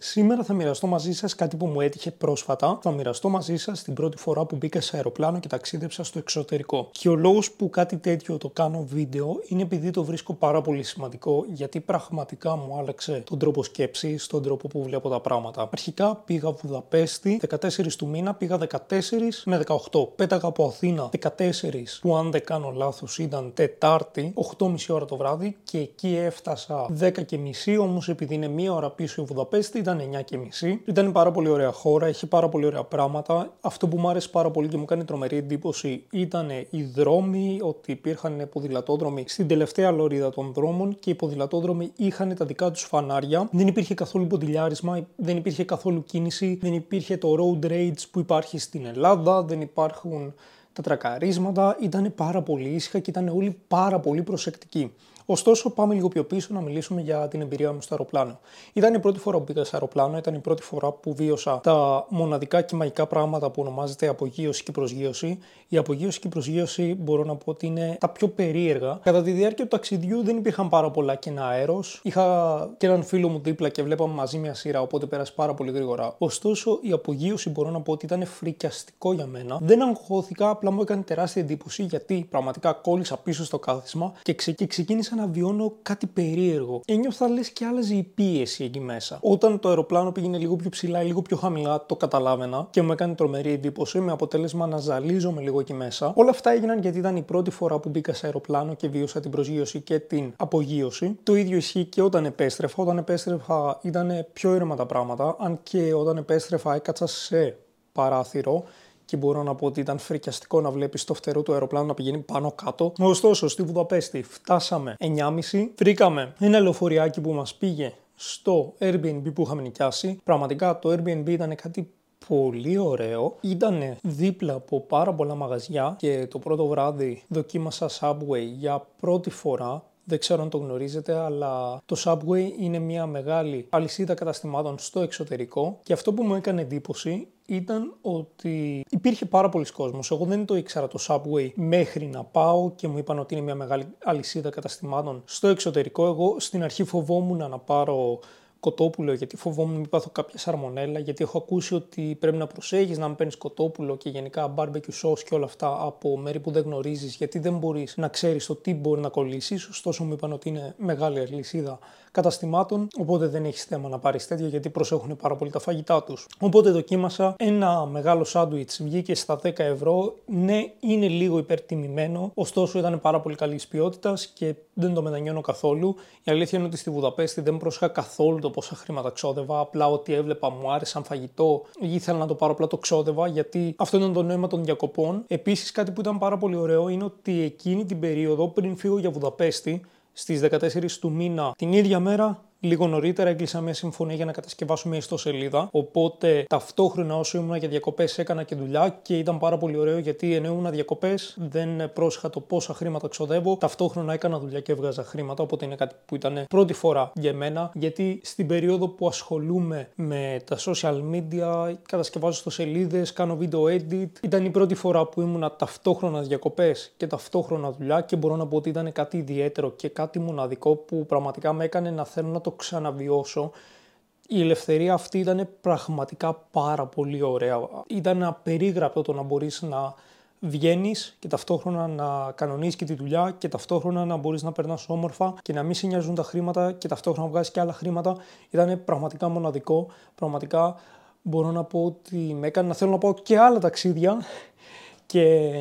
Σήμερα θα μοιραστώ μαζί σας κάτι που μου έτυχε πρόσφατα. Θα μοιραστώ μαζί σας την πρώτη φορά που μπήκα σε αεροπλάνο και ταξίδεψα στο εξωτερικό. Και ο λόγος που κάτι τέτοιο το κάνω βίντεο είναι επειδή το βρίσκω πάρα πολύ σημαντικό, γιατί πραγματικά μου άλλαξε τον τρόπο σκέψης, τον τρόπο που βλέπω τα πράγματα. Αρχικά πήγα Βουδαπέστη 14 του μήνα, πήγα 14 με 18. Πέταγα από Αθήνα 14 που αν δεν κάνω λάθος ήταν Τετάρτη, 8.30 ώρα το βράδυ και εκεί έφτασα 10 και μισή, όμως επειδή είναι μία ώρα πίσω η Βουδαπέστη ήταν 9.30. Ήταν πάρα πολύ ωραία χώρα, είχε πάρα πολύ ωραία πράγματα. Αυτό που μου άρεσε πάρα πολύ και μου κάνει τρομερή εντύπωση ήταν οι δρόμοι, ότι υπήρχαν ποδηλατόδρομοι στην τελευταία λωρίδα των δρόμων και οι ποδηλατόδρομοι είχαν τα δικά τους φανάρια. Δεν υπήρχε καθόλου ποδηλιάρισμα, δεν υπήρχε καθόλου κίνηση, δεν υπήρχε το road rage που υπάρχει στην Ελλάδα, δεν υπάρχουν τα τρακαρίσματα. Ήταν πάρα πολύ ήσυχα και ήταν όλοι πάρα πολύ προσεκτικοί. Ωστόσο, πάμε λίγο πιο πίσω να μιλήσουμε για την εμπειρία μου στο αεροπλάνο. Ήταν η πρώτη φορά που πήγα σε αεροπλάνο, ήταν η πρώτη φορά που βίωσα τα μοναδικά και μαγικά πράγματα που ονομάζεται απογείωση και προσγείωση. Η απογείωση και η προσγείωση μπορώ να πω ότι είναι τα πιο περίεργα. Κατά τη διάρκεια του ταξιδιού δεν υπήρχαν πάρα πολλά κενά αέρος. Είχα και έναν φίλο μου δίπλα και βλέπαμε μαζί μια σειρά, οπότε πέρασε πάρα πολύ γρήγορα. Ωστόσο, η απογείωση μπορώ να πω ότι ήταν φρικιαστικό για μένα. Δεν αγχώθηκα, απλά μου έκανε τεράστια εντύπωση γιατί πραγματικά κόλλησα πίσω στο κάθισμα και, ξε... και ξεκίνησα να βιώνω κάτι περίεργο. Ένιωθα λες και άλλαζε η πίεση εκεί μέσα. Όταν το αεροπλάνο πήγαινε λίγο πιο ψηλά ή λίγο πιο χαμηλά, το καταλάβαινα και μου έκανε τρομερή εντύπωση με αποτέλεσμα να ζαλίζομαι λίγο εκεί μέσα. Όλα αυτά έγιναν γιατί ήταν η πρώτη φορά που μπήκα σε αεροπλάνο και βίωσα την προσγείωση και την απογείωση. Το ίδιο ισχύει και όταν επέστρεφα. Όταν επέστρεφα ήταν πιο ήρεμα τα πράγματα, αν και όταν επέστρεφα έκατσα σε παράθυρο και μπορώ να πω ότι ήταν φρικιαστικό να βλέπεις το φτερό του αεροπλάνου να πηγαίνει πάνω κάτω. Ωστόσο, στη Βουδαπέστη φτάσαμε 9.30, βρήκαμε ένα λεωφοριάκι που μας πήγε στο Airbnb που είχαμε νοικιάσει. Πραγματικά το Airbnb ήταν κάτι πολύ ωραίο. Ήταν δίπλα από πάρα πολλά μαγαζιά και το πρώτο βράδυ δοκίμασα Subway για πρώτη φορά. Δεν ξέρω αν το γνωρίζετε, αλλά το Subway είναι μια μεγάλη αλυσίδα καταστημάτων στο εξωτερικό και αυτό που μου έκανε εντύπωση ήταν ότι υπήρχε πάρα πολλοί κόσμος. Εγώ δεν το ήξερα το Subway μέχρι να πάω και μου είπαν ότι είναι μια μεγάλη αλυσίδα καταστημάτων στο εξωτερικό. Εγώ στην αρχή φοβόμουν να πάρω κοτόπουλο, γιατί φοβόμουν μην πάθω κάποια σαρμονέλα, γιατί έχω ακούσει ότι πρέπει να προσέχεις να μην παίρνεις κοτόπουλο και γενικά barbecue sauce και όλα αυτά από μέρη που δεν γνωρίζεις, γιατί δεν μπορείς να ξέρεις το τι μπορεί να κολλήσεις. Ωστόσο, μου είπαν ότι είναι μεγάλη αλυσίδα καταστημάτων, οπότε δεν έχεις θέμα να πάρεις τέτοια γιατί προσέχουν πάρα πολύ τα φαγητά τους. Οπότε δοκίμασα ένα μεγάλο σάντουιτς, βγήκε στα 10 ευρώ. Ναι, είναι λίγο υπερτιμημένο, ωστόσο ήταν πάρα πολύ καλής ποιότητας και δεν το μετανιώνω καθόλου. Η αλήθεια είναι ότι στη Βουδαπέστη δεν πρόσεχα καθόλου το πόσα χρήματα ξόδευα. Απλά ό,τι έβλεπα μου άρεσε σαν φαγητό, ήθελα να το πάρω, απλά το ξόδευα γιατί αυτό ήταν το νόημα των διακοπών. Επίσης, κάτι που ήταν πάρα πολύ ωραίο είναι ότι εκείνη την περίοδο πριν φύγω για Βουδαπέστη, στις 14 του μήνα την ίδια μέρα Λίγο νωρίτερα έκλεισα μια συμφωνία για να κατασκευάσω μια ιστοσελίδα. Οπότε ταυτόχρονα όσο ήμουν για διακοπές έκανα και δουλειά και ήταν πάρα πολύ ωραίο γιατί ενώ ήμουν διακοπές δεν πρόσεχα το πόσα χρήματα ξοδεύω. Ταυτόχρονα έκανα δουλειά και έβγαζα χρήματα. Οπότε είναι κάτι που ήταν πρώτη φορά για μένα γιατί στην περίοδο που ασχολούμαι με τα social media, κατασκευάζω ιστοσελίδες, κάνω βίντεο edit, ήταν η πρώτη φορά που ήμουν ταυτόχρονα διακοπές και ταυτόχρονα δουλειά και μπορώ να πω ότι ήταν κάτι ιδιαίτερο και κάτι μοναδικό που πραγματικά με έκανε να θέλω να το το ξαναβιώσω. Η ελευθερία αυτή ήταν πραγματικά πάρα πολύ ωραία. Ήταν απερίγραπτο το να μπορείς να βγαίνεις και ταυτόχρονα να κανονίσει και τη δουλειά και ταυτόχρονα να μπορείς να περνάς όμορφα και να μην σε νοιάζουν τα χρήματα και ταυτόχρονα να βγάζεις και άλλα χρήματα. Ήταν πραγματικά μοναδικό. Πραγματικά μπορώ να πω ότι με έκανε να θέλω να πάω και άλλα ταξίδια και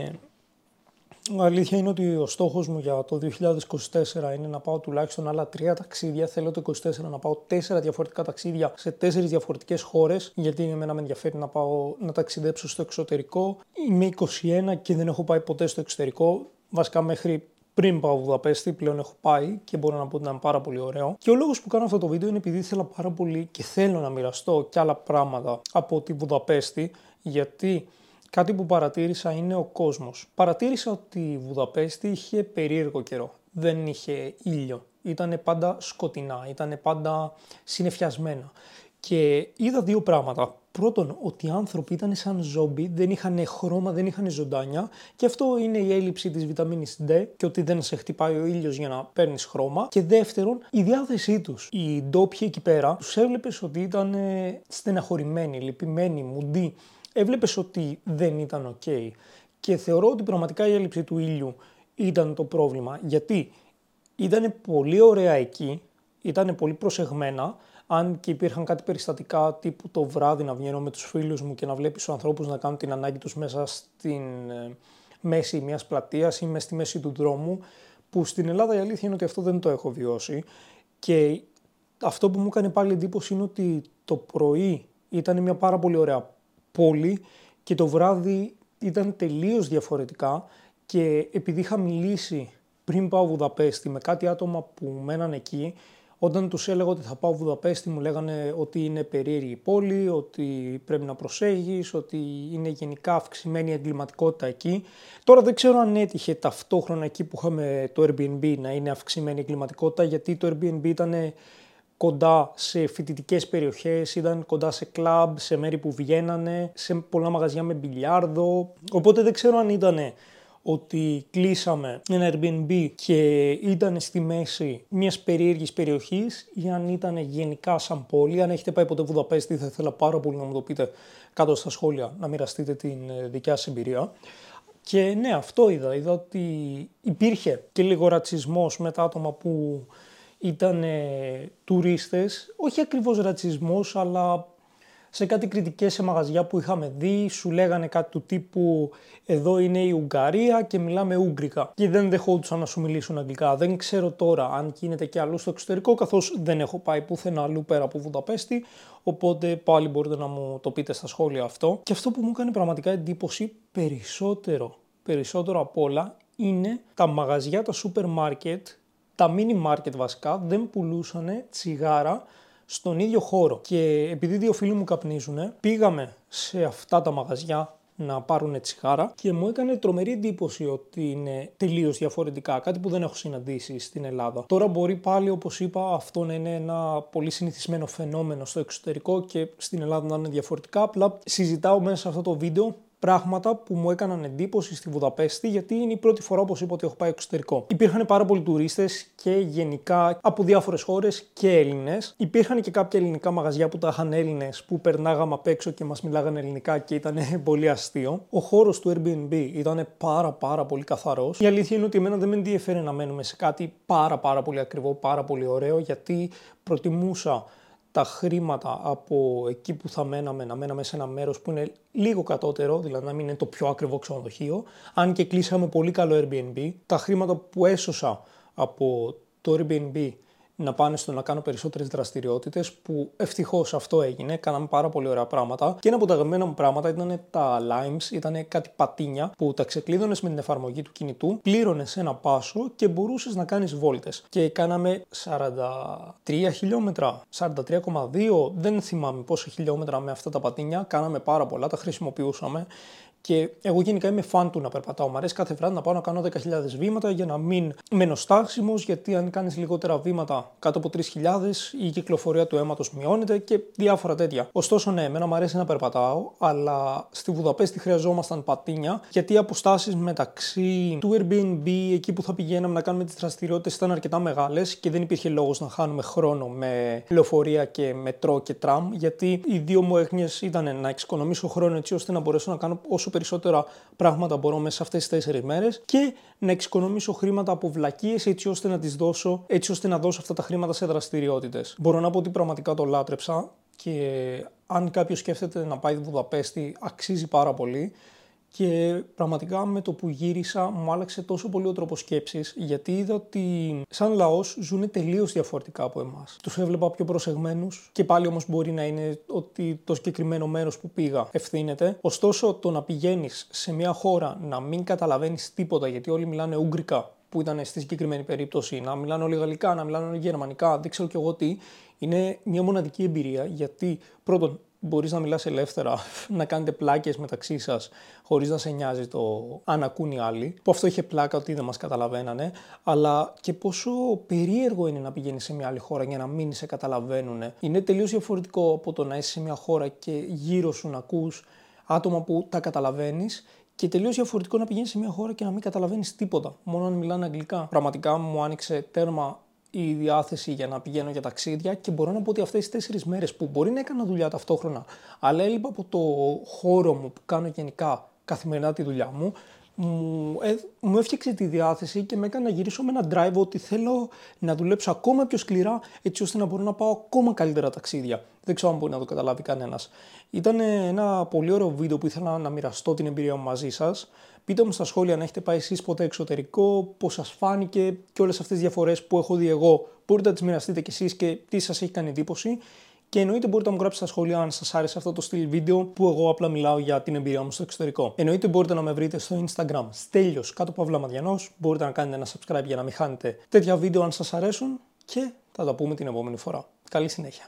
η αλήθεια είναι ότι ο στόχος μου για το 2024 είναι να πάω τουλάχιστον άλλα τρία ταξίδια. Θέλω το 2024 να πάω τέσσερα διαφορετικά ταξίδια σε τέσσερις διαφορετικές χώρες. Γιατί εμένα με ενδιαφέρει να πάω να ταξιδέψω στο εξωτερικό. Είμαι 21 και δεν έχω πάει ποτέ στο εξωτερικό. Βασικά μέχρι πριν πάω Βουδαπέστη, πλέον έχω πάει και μπορώ να πω ότι ήταν πάρα πολύ ωραίο. Και ο λόγος που κάνω αυτό το βίντεο είναι επειδή ήθελα πάρα πολύ και θέλω να μοιραστώ και άλλα πράγματα από τη Βουδαπέστη, γιατί Κάτι που παρατήρησα είναι ο κόσμος. Παρατήρησα ότι η Βουδαπέστη είχε περίεργο καιρό. Δεν είχε ήλιο. Ήταν πάντα σκοτεινά, ήταν πάντα συνεφιασμένα. Και είδα δύο πράγματα Πρώτον, ότι οι άνθρωποι ήταν σαν ζόμπι, δεν είχαν χρώμα, δεν είχαν ζωντάνια και αυτό είναι η έλλειψη της βιταμίνης D και ότι δεν σε χτυπάει ο ήλιος για να παίρνεις χρώμα. Και δεύτερον, η διάθεσή τους. Οι ντόπιοι εκεί πέρα τους έβλεπες ότι ήταν ε, στεναχωρημένοι, λυπημένοι, μουντοί. Έβλεπες ότι δεν ήταν ok. Και θεωρώ ότι πραγματικά η έλλειψη του ήλιου ήταν το πρόβλημα. Γιατί ήταν πολύ ωραία εκεί, ήταν πολύ προσεγμένα, αν και υπήρχαν κάτι περιστατικά τύπου το βράδυ να βγαίνω με τους φίλους μου και να βλέπεις τους ανθρώπους να κάνουν την ανάγκη τους μέσα στην ε, μέση μιας πλατείας ή μέσα στη μέση του δρόμου, που στην Ελλάδα η αλήθεια είναι ότι αυτό δεν το έχω βιώσει. Και αυτό που μου έκανε πάλι εντύπωση είναι ότι το πρωί ήταν μια πάρα πολύ ωραία πόλη και το βράδυ ήταν τελείως διαφορετικά και επειδή είχα μιλήσει πριν πάω Βουδαπέστη με κάτι άτομα που μέναν εκεί, όταν τους έλεγα ότι θα πάω Βουδαπέστη μου λέγανε ότι είναι περίεργη η πόλη, ότι πρέπει να προσέχεις, ότι είναι γενικά αυξημένη η εγκληματικότητα εκεί. Τώρα δεν ξέρω αν έτυχε ταυτόχρονα εκεί που είχαμε το Airbnb να είναι αυξημένη η εγκληματικότητα γιατί το Airbnb ήταν κοντά σε φοιτητικές περιοχές, ήταν κοντά σε κλαμπ, σε μέρη που βγαίνανε, σε πολλά μαγαζιά με μπιλιάρδο. Οπότε δεν ξέρω αν ήταν ότι κλείσαμε ένα Airbnb και ήταν στη μέση μιας περίεργης περιοχής ή αν ήταν γενικά σαν πόλη. Αν έχετε πάει ποτέ Βουδαπέστη θα ήθελα πάρα πολύ να μου το πείτε κάτω στα σχόλια, να μοιραστείτε την ε, δικιά σας εμπειρία. Και ναι, αυτό είδα. Είδα ότι υπήρχε και λίγο ρατσισμός με τα άτομα που ήταν ε, τουρίστες. Όχι ακριβώς ρατσισμός, αλλά σε κάτι κριτικές σε μαγαζιά που είχαμε δει, σου λέγανε κάτι του τύπου εδώ είναι η Ουγγαρία και μιλάμε Ούγγρικα και δεν δεχόντουσαν να σου μιλήσουν αγγλικά. Δεν ξέρω τώρα αν γίνεται και αλλού στο εξωτερικό καθώς δεν έχω πάει πουθενά αλλού πέρα από Βουδαπέστη οπότε πάλι μπορείτε να μου το πείτε στα σχόλια αυτό. Και αυτό που μου έκανε πραγματικά εντύπωση περισσότερο, περισσότερο απ' όλα είναι τα μαγαζιά, τα σούπερ μάρκετ, τα mini μάρκετ βασικά δεν πουλούσαν τσιγάρα στον ίδιο χώρο. Και επειδή δύο φίλοι μου καπνίζουν, πήγαμε σε αυτά τα μαγαζιά να πάρουν τσιγάρα και μου έκανε τρομερή εντύπωση ότι είναι τελείως διαφορετικά, κάτι που δεν έχω συναντήσει στην Ελλάδα. Τώρα μπορεί πάλι, όπως είπα, αυτό να είναι ένα πολύ συνηθισμένο φαινόμενο στο εξωτερικό και στην Ελλάδα να είναι διαφορετικά. Απλά συζητάω μέσα σε αυτό το βίντεο πράγματα που μου έκαναν εντύπωση στη Βουδαπέστη, γιατί είναι η πρώτη φορά, όπως είπα, ότι έχω πάει εξωτερικό. Υπήρχαν πάρα πολλοί τουρίστες και γενικά από διάφορες χώρες και Έλληνες. Υπήρχαν και κάποια ελληνικά μαγαζιά που τα είχαν Έλληνες που περνάγαμε απ' έξω και μας μιλάγανε ελληνικά και ήταν πολύ αστείο. Ο χώρος του Airbnb ήταν πάρα πάρα πολύ καθαρός. Η αλήθεια είναι ότι εμένα δεν με ενδιαφέρει να μένουμε σε κάτι πάρα πάρα πολύ ακριβό, πάρα πολύ ωραίο, γιατί προτιμούσα τα χρήματα από εκεί που θα μέναμε, να μέναμε σε ένα μέρος που είναι λίγο κατώτερο, δηλαδή να μην είναι το πιο ακριβό ξενοδοχείο, αν και κλείσαμε πολύ καλό Airbnb, τα χρήματα που έσωσα από το Airbnb να πάνε στο να κάνω περισσότερες δραστηριότητες που ευτυχώς αυτό έγινε. Κάναμε πάρα πολύ ωραία πράγματα. Και ένα από τα αγαπημένα μου πράγματα ήταν τα limes, ήταν κάτι πατίνια που τα ξεκλείδωνες με την εφαρμογή του κινητού, πλήρωνες ένα πάσο και μπορούσες να κάνεις βόλτες. Και κάναμε 43 χιλιόμετρα, 43,2, δεν θυμάμαι πόσα χιλιόμετρα με αυτά τα πατίνια. Κάναμε πάρα πολλά, τα χρησιμοποιούσαμε. Και εγώ γενικά είμαι φαν του να περπατάω. Μ' αρέσει κάθε βράδυ να πάω να κάνω 10.000 βήματα για να μην μένω στάσιμος, γιατί αν κάνεις λιγότερα βήματα κάτω από 3.000 η κυκλοφορία του αίματος μειώνεται και διάφορα τέτοια. Ωστόσο, ναι, εμένα μου αρέσει να περπατάω, αλλά στη Βουδαπέστη χρειαζόμασταν πατίνια, γιατί οι αποστάσεις μεταξύ του Airbnb, εκεί που θα πηγαίναμε να κάνουμε τις δραστηριότητες, ήταν αρκετά μεγάλες και δεν υπήρχε λόγος να χάνουμε χρόνο με λεωφορεία και μετρό και τραμ, γιατί οι δύο μου έγνοιες ήταν να εξοικονομήσω χρόνο έτσι ώστε να μπορέσω να κάνω όσο περισσότερα πράγματα μπορώ μέσα σε αυτές τις τέσσερις μέρες και να εξοικονομήσω χρήματα από βλακίες έτσι ώστε να τις δώσω, έτσι ώστε να δώσω αυτά τα χρήματα σε δραστηριότητες. Μπορώ να πω ότι πραγματικά το λάτρεψα και αν κάποιος σκέφτεται να πάει Βουδαπέστη αξίζει πάρα πολύ και πραγματικά με το που γύρισα μου άλλαξε τόσο πολύ ο τρόπος σκέψης, γιατί είδα ότι σαν λαός ζουν τελείως διαφορετικά από εμάς. Τους έβλεπα πιο προσεγμένους και πάλι όμως μπορεί να είναι ότι το συγκεκριμένο μέρος που πήγα ευθύνεται. Ωστόσο, το να πηγαίνεις σε μια χώρα να μην καταλαβαίνεις τίποτα, γιατί όλοι μιλάνε Ουγγρικά, που ήταν στη συγκεκριμένη περίπτωση, να μιλάνε όλοι Γαλλικά, να μιλάνε όλοι Γερμανικά, δεν ξέρω κι εγώ τι, είναι μια μοναδική εμπειρία γιατί πρώτον μπορείς να μιλάς ελεύθερα, να κάνετε πλάκες μεταξύ σας χωρίς να σε νοιάζει το αν ακούν οι άλλοι, που αυτό είχε πλάκα ότι δεν μας καταλαβαίνανε, αλλά και πόσο περίεργο είναι να πηγαίνεις σε μια άλλη χώρα για να μην σε καταλαβαίνουν. Είναι τελείως διαφορετικό από το να είσαι σε μια χώρα και γύρω σου να ακούς άτομα που τα καταλαβαίνεις και τελείως διαφορετικό να πηγαίνεις σε μια χώρα και να μην καταλαβαίνεις τίποτα, μόνο αν μιλάνε αγγλικά. Πραγματικά μου άνοιξε τέρμα η διάθεση για να πηγαίνω για ταξίδια και μπορώ να πω ότι αυτές τις τέσσερις μέρες που μπορεί να έκανα δουλειά ταυτόχρονα, αλλά έλειπα από το χώρο μου που κάνω γενικά καθημερινά τη δουλειά μου, μου, ε, μου έφτιαξε τη διάθεση και με έκανε να γυρίσω με ένα drive ότι θέλω να δουλέψω ακόμα πιο σκληρά έτσι ώστε να μπορώ να πάω ακόμα καλύτερα ταξίδια. Δεν ξέρω αν μπορεί να το καταλάβει κανένας. Ήταν ένα πολύ ωραίο βίντεο που ήθελα να μοιραστώ την εμπειρία μου μαζί σας. Πείτε μου στα σχόλια αν έχετε πάει εσείς ποτέ εξωτερικό, πώς σας φάνηκε και όλες αυτές τις διαφορές που έχω δει εγώ. Μπορείτε να τις μοιραστείτε κι εσείς και τι σας έχει κάνει εντύπωση. Και εννοείται μπορείτε να μου γράψετε στα σχόλια αν σας άρεσε αυτό το στυλ βίντεο που εγώ απλά μιλάω για την εμπειρία μου στο εξωτερικό. Εννοείται μπορείτε να με βρείτε στο Instagram στέλιος κάτω από Μαδιανό. Μπορείτε να κάνετε ένα subscribe για να μην χάνετε τέτοια βίντεο αν σας αρέσουν και θα τα πούμε την επόμενη φορά. Καλή συνέχεια.